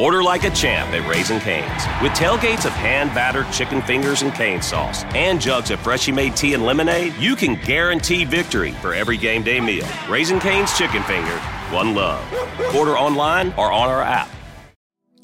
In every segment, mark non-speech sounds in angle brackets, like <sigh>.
Order like a champ at Raising Cane's. With tailgates of hand battered chicken fingers and cane sauce and jugs of freshly made tea and lemonade, you can guarantee victory for every game day meal. Raising Cane's Chicken Finger, one love. Order online or on our app.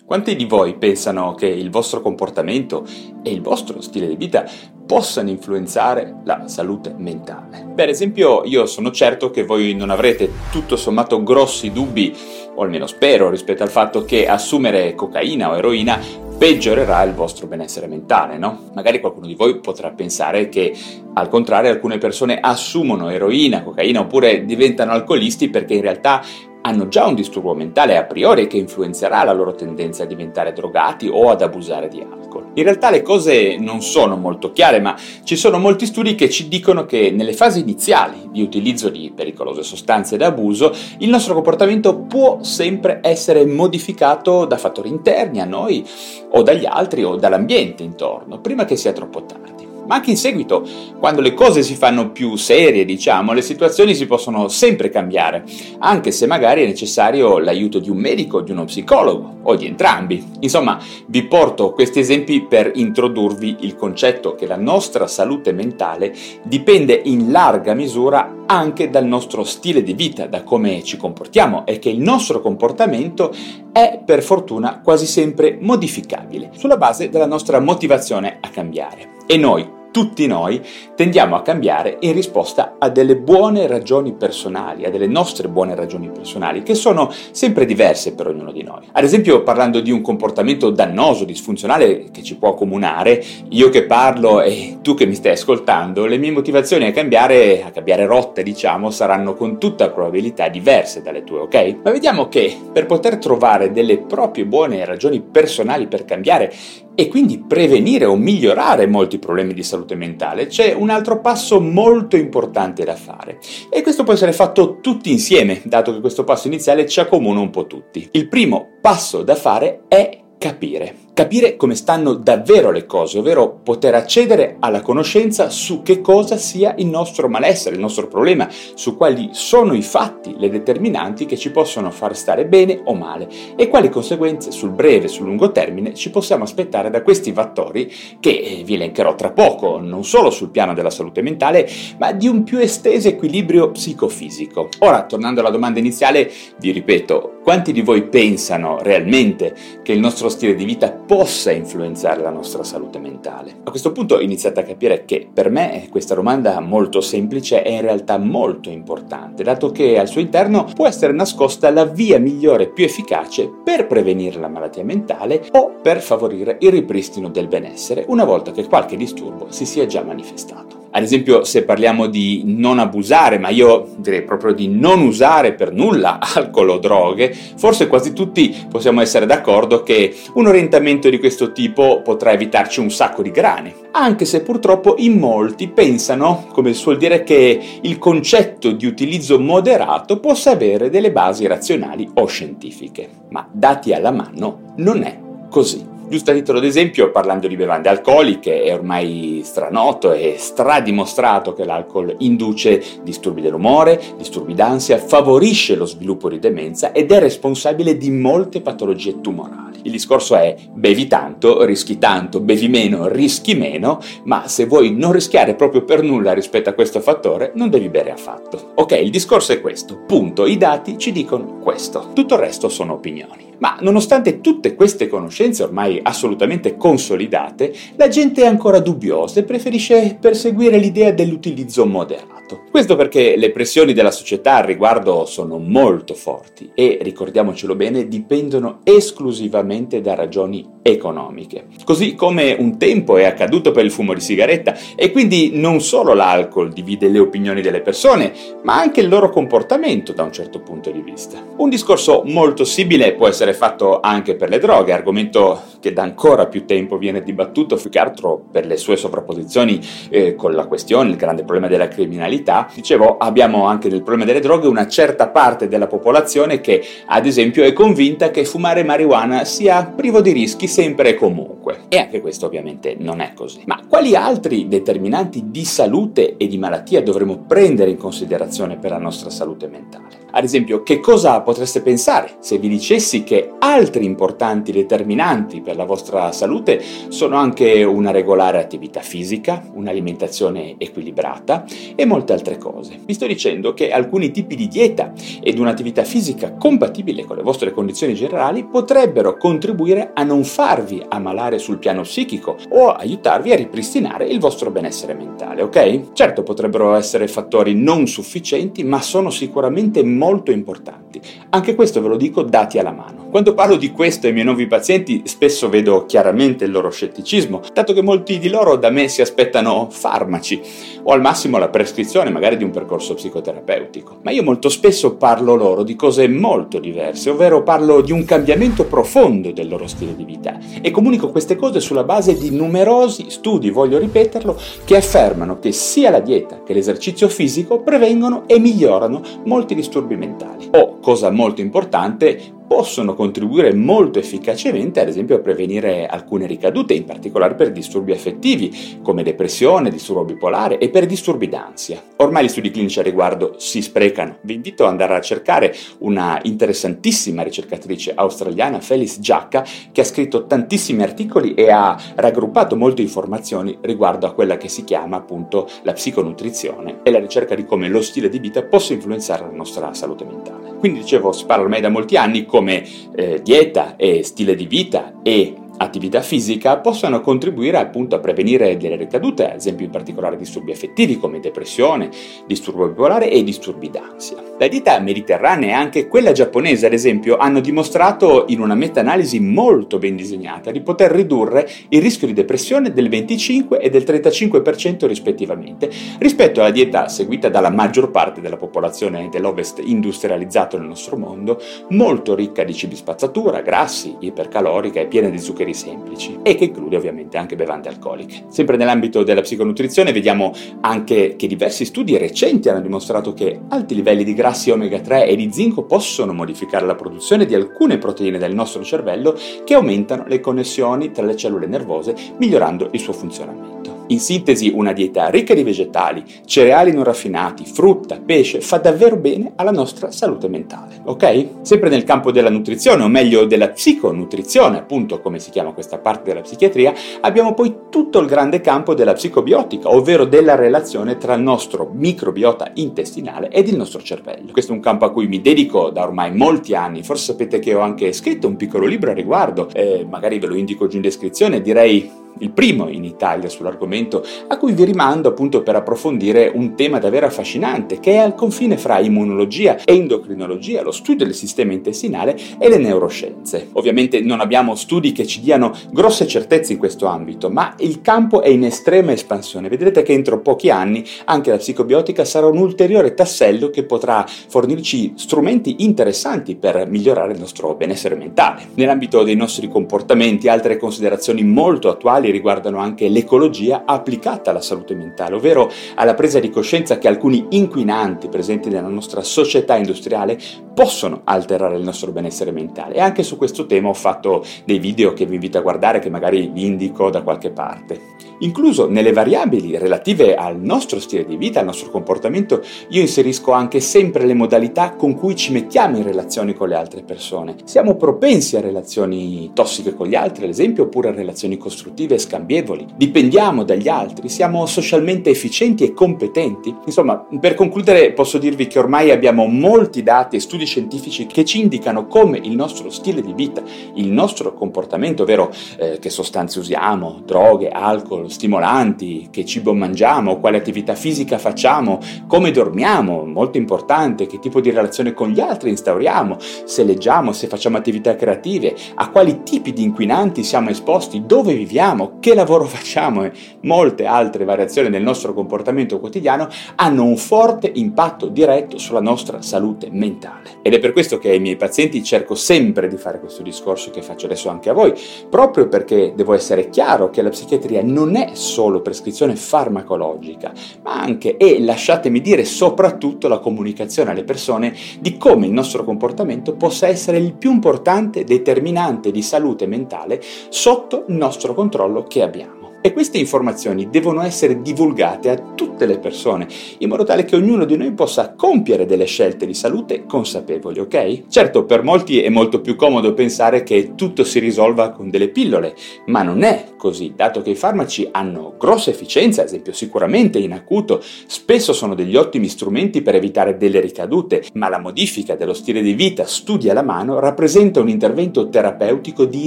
Quanti di voi pensano che il vostro comportamento e il vostro stile di vita possano influenzare la salute mentale? Per esempio, io sono certo che voi non avrete tutto sommato grossi dubbi, o almeno spero, rispetto al fatto che assumere cocaina o eroina peggiorerà il vostro benessere mentale, no? Magari qualcuno di voi potrà pensare che al contrario alcune persone assumono eroina, cocaina oppure diventano alcolisti perché in realtà hanno già un disturbo mentale a priori che influenzerà la loro tendenza a diventare drogati o ad abusare di alcol. In realtà le cose non sono molto chiare, ma ci sono molti studi che ci dicono che nelle fasi iniziali di utilizzo di pericolose sostanze d'abuso il nostro comportamento può sempre essere modificato da fattori interni a noi o dagli altri o dall'ambiente intorno, prima che sia troppo tardi ma anche in seguito, quando le cose si fanno più serie, diciamo, le situazioni si possono sempre cambiare, anche se magari è necessario l'aiuto di un medico, di uno psicologo o di entrambi. Insomma, vi porto questi esempi per introdurvi il concetto che la nostra salute mentale dipende in larga misura anche dal nostro stile di vita, da come ci comportiamo e che il nostro comportamento è per fortuna quasi sempre modificabile sulla base della nostra motivazione a cambiare. E noi, tutti noi tendiamo a cambiare in risposta a delle buone ragioni personali, a delle nostre buone ragioni personali, che sono sempre diverse per ognuno di noi. Ad esempio, parlando di un comportamento dannoso, disfunzionale che ci può accomunare, io che parlo e tu che mi stai ascoltando, le mie motivazioni a cambiare, a cambiare rotte, diciamo, saranno con tutta probabilità diverse dalle tue, ok? Ma vediamo che per poter trovare delle proprie buone ragioni personali per cambiare e quindi prevenire o migliorare molti problemi di salute mentale, c'è un altro passo molto importante da fare. E questo può essere fatto tutti insieme, dato che questo passo iniziale ci accomuna un po' tutti. Il primo passo da fare è capire capire come stanno davvero le cose, ovvero poter accedere alla conoscenza su che cosa sia il nostro malessere, il nostro problema, su quali sono i fatti, le determinanti che ci possono far stare bene o male e quali conseguenze sul breve e sul lungo termine ci possiamo aspettare da questi fattori che eh, vi elencherò tra poco, non solo sul piano della salute mentale, ma di un più esteso equilibrio psicofisico. Ora, tornando alla domanda iniziale, vi ripeto, quanti di voi pensano realmente che il nostro stile di vita possa influenzare la nostra salute mentale. A questo punto iniziate a capire che per me questa domanda molto semplice è in realtà molto importante, dato che al suo interno può essere nascosta la via migliore e più efficace per prevenire la malattia mentale o per favorire il ripristino del benessere una volta che qualche disturbo si sia già manifestato. Ad esempio, se parliamo di non abusare, ma io direi proprio di non usare per nulla <laughs> alcol o droghe, forse quasi tutti possiamo essere d'accordo che un orientamento di questo tipo potrà evitarci un sacco di grani. Anche se purtroppo in molti pensano, come suol dire, che il concetto di utilizzo moderato possa avere delle basi razionali o scientifiche. Ma dati alla mano non è così. Giusto a titolo d'esempio, parlando di bevande alcoliche, è ormai stranoto e stradimostrato che l'alcol induce disturbi dell'umore, disturbi d'ansia, favorisce lo sviluppo di demenza ed è responsabile di molte patologie tumorali. Il discorso è bevi tanto, rischi tanto, bevi meno, rischi meno, ma se vuoi non rischiare proprio per nulla rispetto a questo fattore, non devi bere affatto. Ok, il discorso è questo, punto, i dati ci dicono questo, tutto il resto sono opinioni. Ma nonostante tutte queste conoscenze ormai assolutamente consolidate, la gente è ancora dubbiosa e preferisce perseguire l'idea dell'utilizzo moderato. Questo perché le pressioni della società al riguardo sono molto forti e, ricordiamocelo bene, dipendono esclusivamente da ragioni economiche. Così come un tempo è accaduto per il fumo di sigaretta e quindi non solo l'alcol divide le opinioni delle persone, ma anche il loro comportamento da un certo punto di vista. Un discorso molto simile può essere fatto anche per le droghe, argomento che da ancora più tempo viene dibattuto più che altro per le sue sovrapposizioni eh, con la questione, il grande problema della criminalità. Dicevo, abbiamo anche nel problema delle droghe una certa parte della popolazione che ad esempio è convinta che fumare marijuana sia privo di rischi sempre e comunque. E anche questo ovviamente non è così. Ma quali altri determinanti di salute e di malattia dovremmo prendere in considerazione per la nostra salute mentale? Ad esempio, che cosa potreste pensare se vi dicessi che altri importanti determinanti per la vostra salute sono anche una regolare attività fisica, un'alimentazione equilibrata e molte altre cose? Vi sto dicendo che alcuni tipi di dieta ed un'attività fisica compatibile con le vostre condizioni generali potrebbero contribuire a non farvi ammalare sul piano psichico o aiutarvi a ripristinare il vostro benessere mentale, ok? Certo potrebbero essere fattori non sufficienti, ma sono sicuramente molto molto importanti. Anche questo ve lo dico dati alla mano. Quando parlo di questo ai miei nuovi pazienti spesso vedo chiaramente il loro scetticismo, dato che molti di loro da me si aspettano farmaci o al massimo la prescrizione magari di un percorso psicoterapeutico. Ma io molto spesso parlo loro di cose molto diverse, ovvero parlo di un cambiamento profondo del loro stile di vita e comunico queste cose sulla base di numerosi studi, voglio ripeterlo, che affermano che sia la dieta che l'esercizio fisico prevengono e migliorano molti disturbi mentali. O, cosa molto importante, possono contribuire molto efficacemente ad esempio a prevenire alcune ricadute, in particolare per disturbi affettivi come depressione, disturbo bipolare e per disturbi d'ansia. Ormai gli studi clinici a riguardo si sprecano. Vi invito ad andare a cercare una interessantissima ricercatrice australiana, Felice Giacca, che ha scritto tantissimi articoli e ha raggruppato molte informazioni riguardo a quella che si chiama appunto la psiconutrizione e la ricerca di come lo stile di vita possa influenzare la nostra salute mentale. Quindi dicevo, si parla ormai da molti anni come eh, dieta e stile di vita e attività fisica possono contribuire appunto a prevenire delle ricadute, ad esempio in particolare disturbi affettivi come depressione, disturbo bipolare e disturbi d'ansia. La dieta mediterranea e anche quella giapponese, ad esempio, hanno dimostrato in una meta-analisi molto ben disegnata di poter ridurre il rischio di depressione del 25 e del 35% rispettivamente rispetto alla dieta seguita dalla maggior parte della popolazione dell'ovest industrializzato nel nostro mondo, molto ricca di cibi spazzatura, grassi, ipercalorica e piena di zuccheri semplici e che include ovviamente anche bevande alcoliche. Sempre nell'ambito della psiconutrizione vediamo anche che diversi studi recenti hanno dimostrato che alti livelli di grassi omega 3 e di zinco possono modificare la produzione di alcune proteine del nostro cervello che aumentano le connessioni tra le cellule nervose migliorando il suo funzionamento. In sintesi, una dieta ricca di vegetali, cereali non raffinati, frutta, pesce fa davvero bene alla nostra salute mentale, ok? Sempre nel campo della nutrizione, o meglio della psiconutrizione, appunto come si chiama questa parte della psichiatria, abbiamo poi tutto il grande campo della psicobiotica, ovvero della relazione tra il nostro microbiota intestinale ed il nostro cervello. Questo è un campo a cui mi dedico da ormai molti anni, forse sapete che ho anche scritto un piccolo libro a riguardo, eh, magari ve lo indico giù in descrizione, direi il primo in Italia sull'argomento, a cui vi rimando appunto per approfondire un tema davvero affascinante che è al confine fra immunologia e endocrinologia, lo studio del sistema intestinale e le neuroscienze. Ovviamente non abbiamo studi che ci diano grosse certezze in questo ambito, ma il campo è in estrema espansione. Vedrete che entro pochi anni anche la psicobiotica sarà un ulteriore tassello che potrà fornirci strumenti interessanti per migliorare il nostro benessere mentale. Nell'ambito dei nostri comportamenti, altre considerazioni molto attuali quali riguardano anche l'ecologia applicata alla salute mentale, ovvero alla presa di coscienza che alcuni inquinanti presenti nella nostra società industriale possono alterare il nostro benessere mentale. E anche su questo tema ho fatto dei video che vi invito a guardare, che magari vi indico da qualche parte. Incluso nelle variabili relative al nostro stile di vita, al nostro comportamento, io inserisco anche sempre le modalità con cui ci mettiamo in relazione con le altre persone. Siamo propensi a relazioni tossiche con gli altri, ad esempio, oppure a relazioni costruttive e scambievoli. Dipendiamo dagli altri, siamo socialmente efficienti e competenti. Insomma, per concludere posso dirvi che ormai abbiamo molti dati e studi scientifici che ci indicano come il nostro stile di vita, il nostro comportamento, ovvero eh, che sostanze usiamo, droghe, alcol, stimolanti, che cibo mangiamo, quale attività fisica facciamo, come dormiamo, molto importante, che tipo di relazione con gli altri instauriamo, se leggiamo, se facciamo attività creative, a quali tipi di inquinanti siamo esposti, dove viviamo, che lavoro <laughs> facciamo e molte altre variazioni del nostro comportamento quotidiano hanno un forte impatto diretto sulla nostra salute mentale. Ed è per questo che ai miei pazienti cerco sempre di fare questo discorso che faccio adesso anche a voi, proprio perché devo essere chiaro che la psichiatria non è solo prescrizione farmacologica, ma anche e lasciatemi dire soprattutto la comunicazione alle persone di come il nostro comportamento possa essere il più importante determinante di salute mentale sotto il nostro controllo che abbiamo. E queste informazioni devono essere divulgate a tutte le persone, in modo tale che ognuno di noi possa compiere delle scelte di salute consapevoli, ok? Certo, per molti è molto più comodo pensare che tutto si risolva con delle pillole, ma non è così, dato che i farmaci hanno grossa efficienza, ad esempio sicuramente in acuto, spesso sono degli ottimi strumenti per evitare delle ricadute, ma la modifica dello stile di vita studi alla mano rappresenta un intervento terapeutico di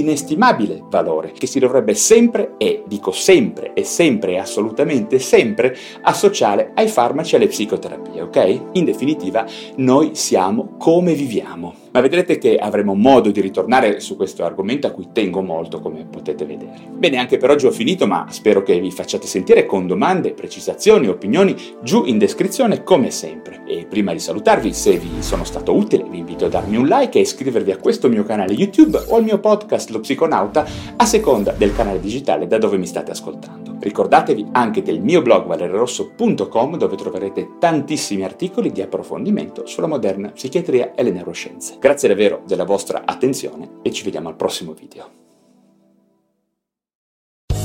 inestimabile valore, che si dovrebbe sempre e, dico sempre, sempre e sempre e assolutamente sempre associare ai farmaci e alle psicoterapie, ok? In definitiva, noi siamo come viviamo ma vedrete che avremo modo di ritornare su questo argomento a cui tengo molto, come potete vedere. Bene, anche per oggi ho finito, ma spero che vi facciate sentire con domande, precisazioni, opinioni giù in descrizione come sempre. E prima di salutarvi, se vi sono stato utile, vi invito a darmi un like e iscrivervi a questo mio canale YouTube o al mio podcast Lo Psiconauta a seconda del canale digitale da dove mi state ascoltando. Ricordatevi anche del mio blog valererosso.com dove troverete tantissimi articoli di approfondimento sulla moderna psichiatria e le neuroscienze. Grazie davvero della vostra attenzione e ci vediamo al prossimo video.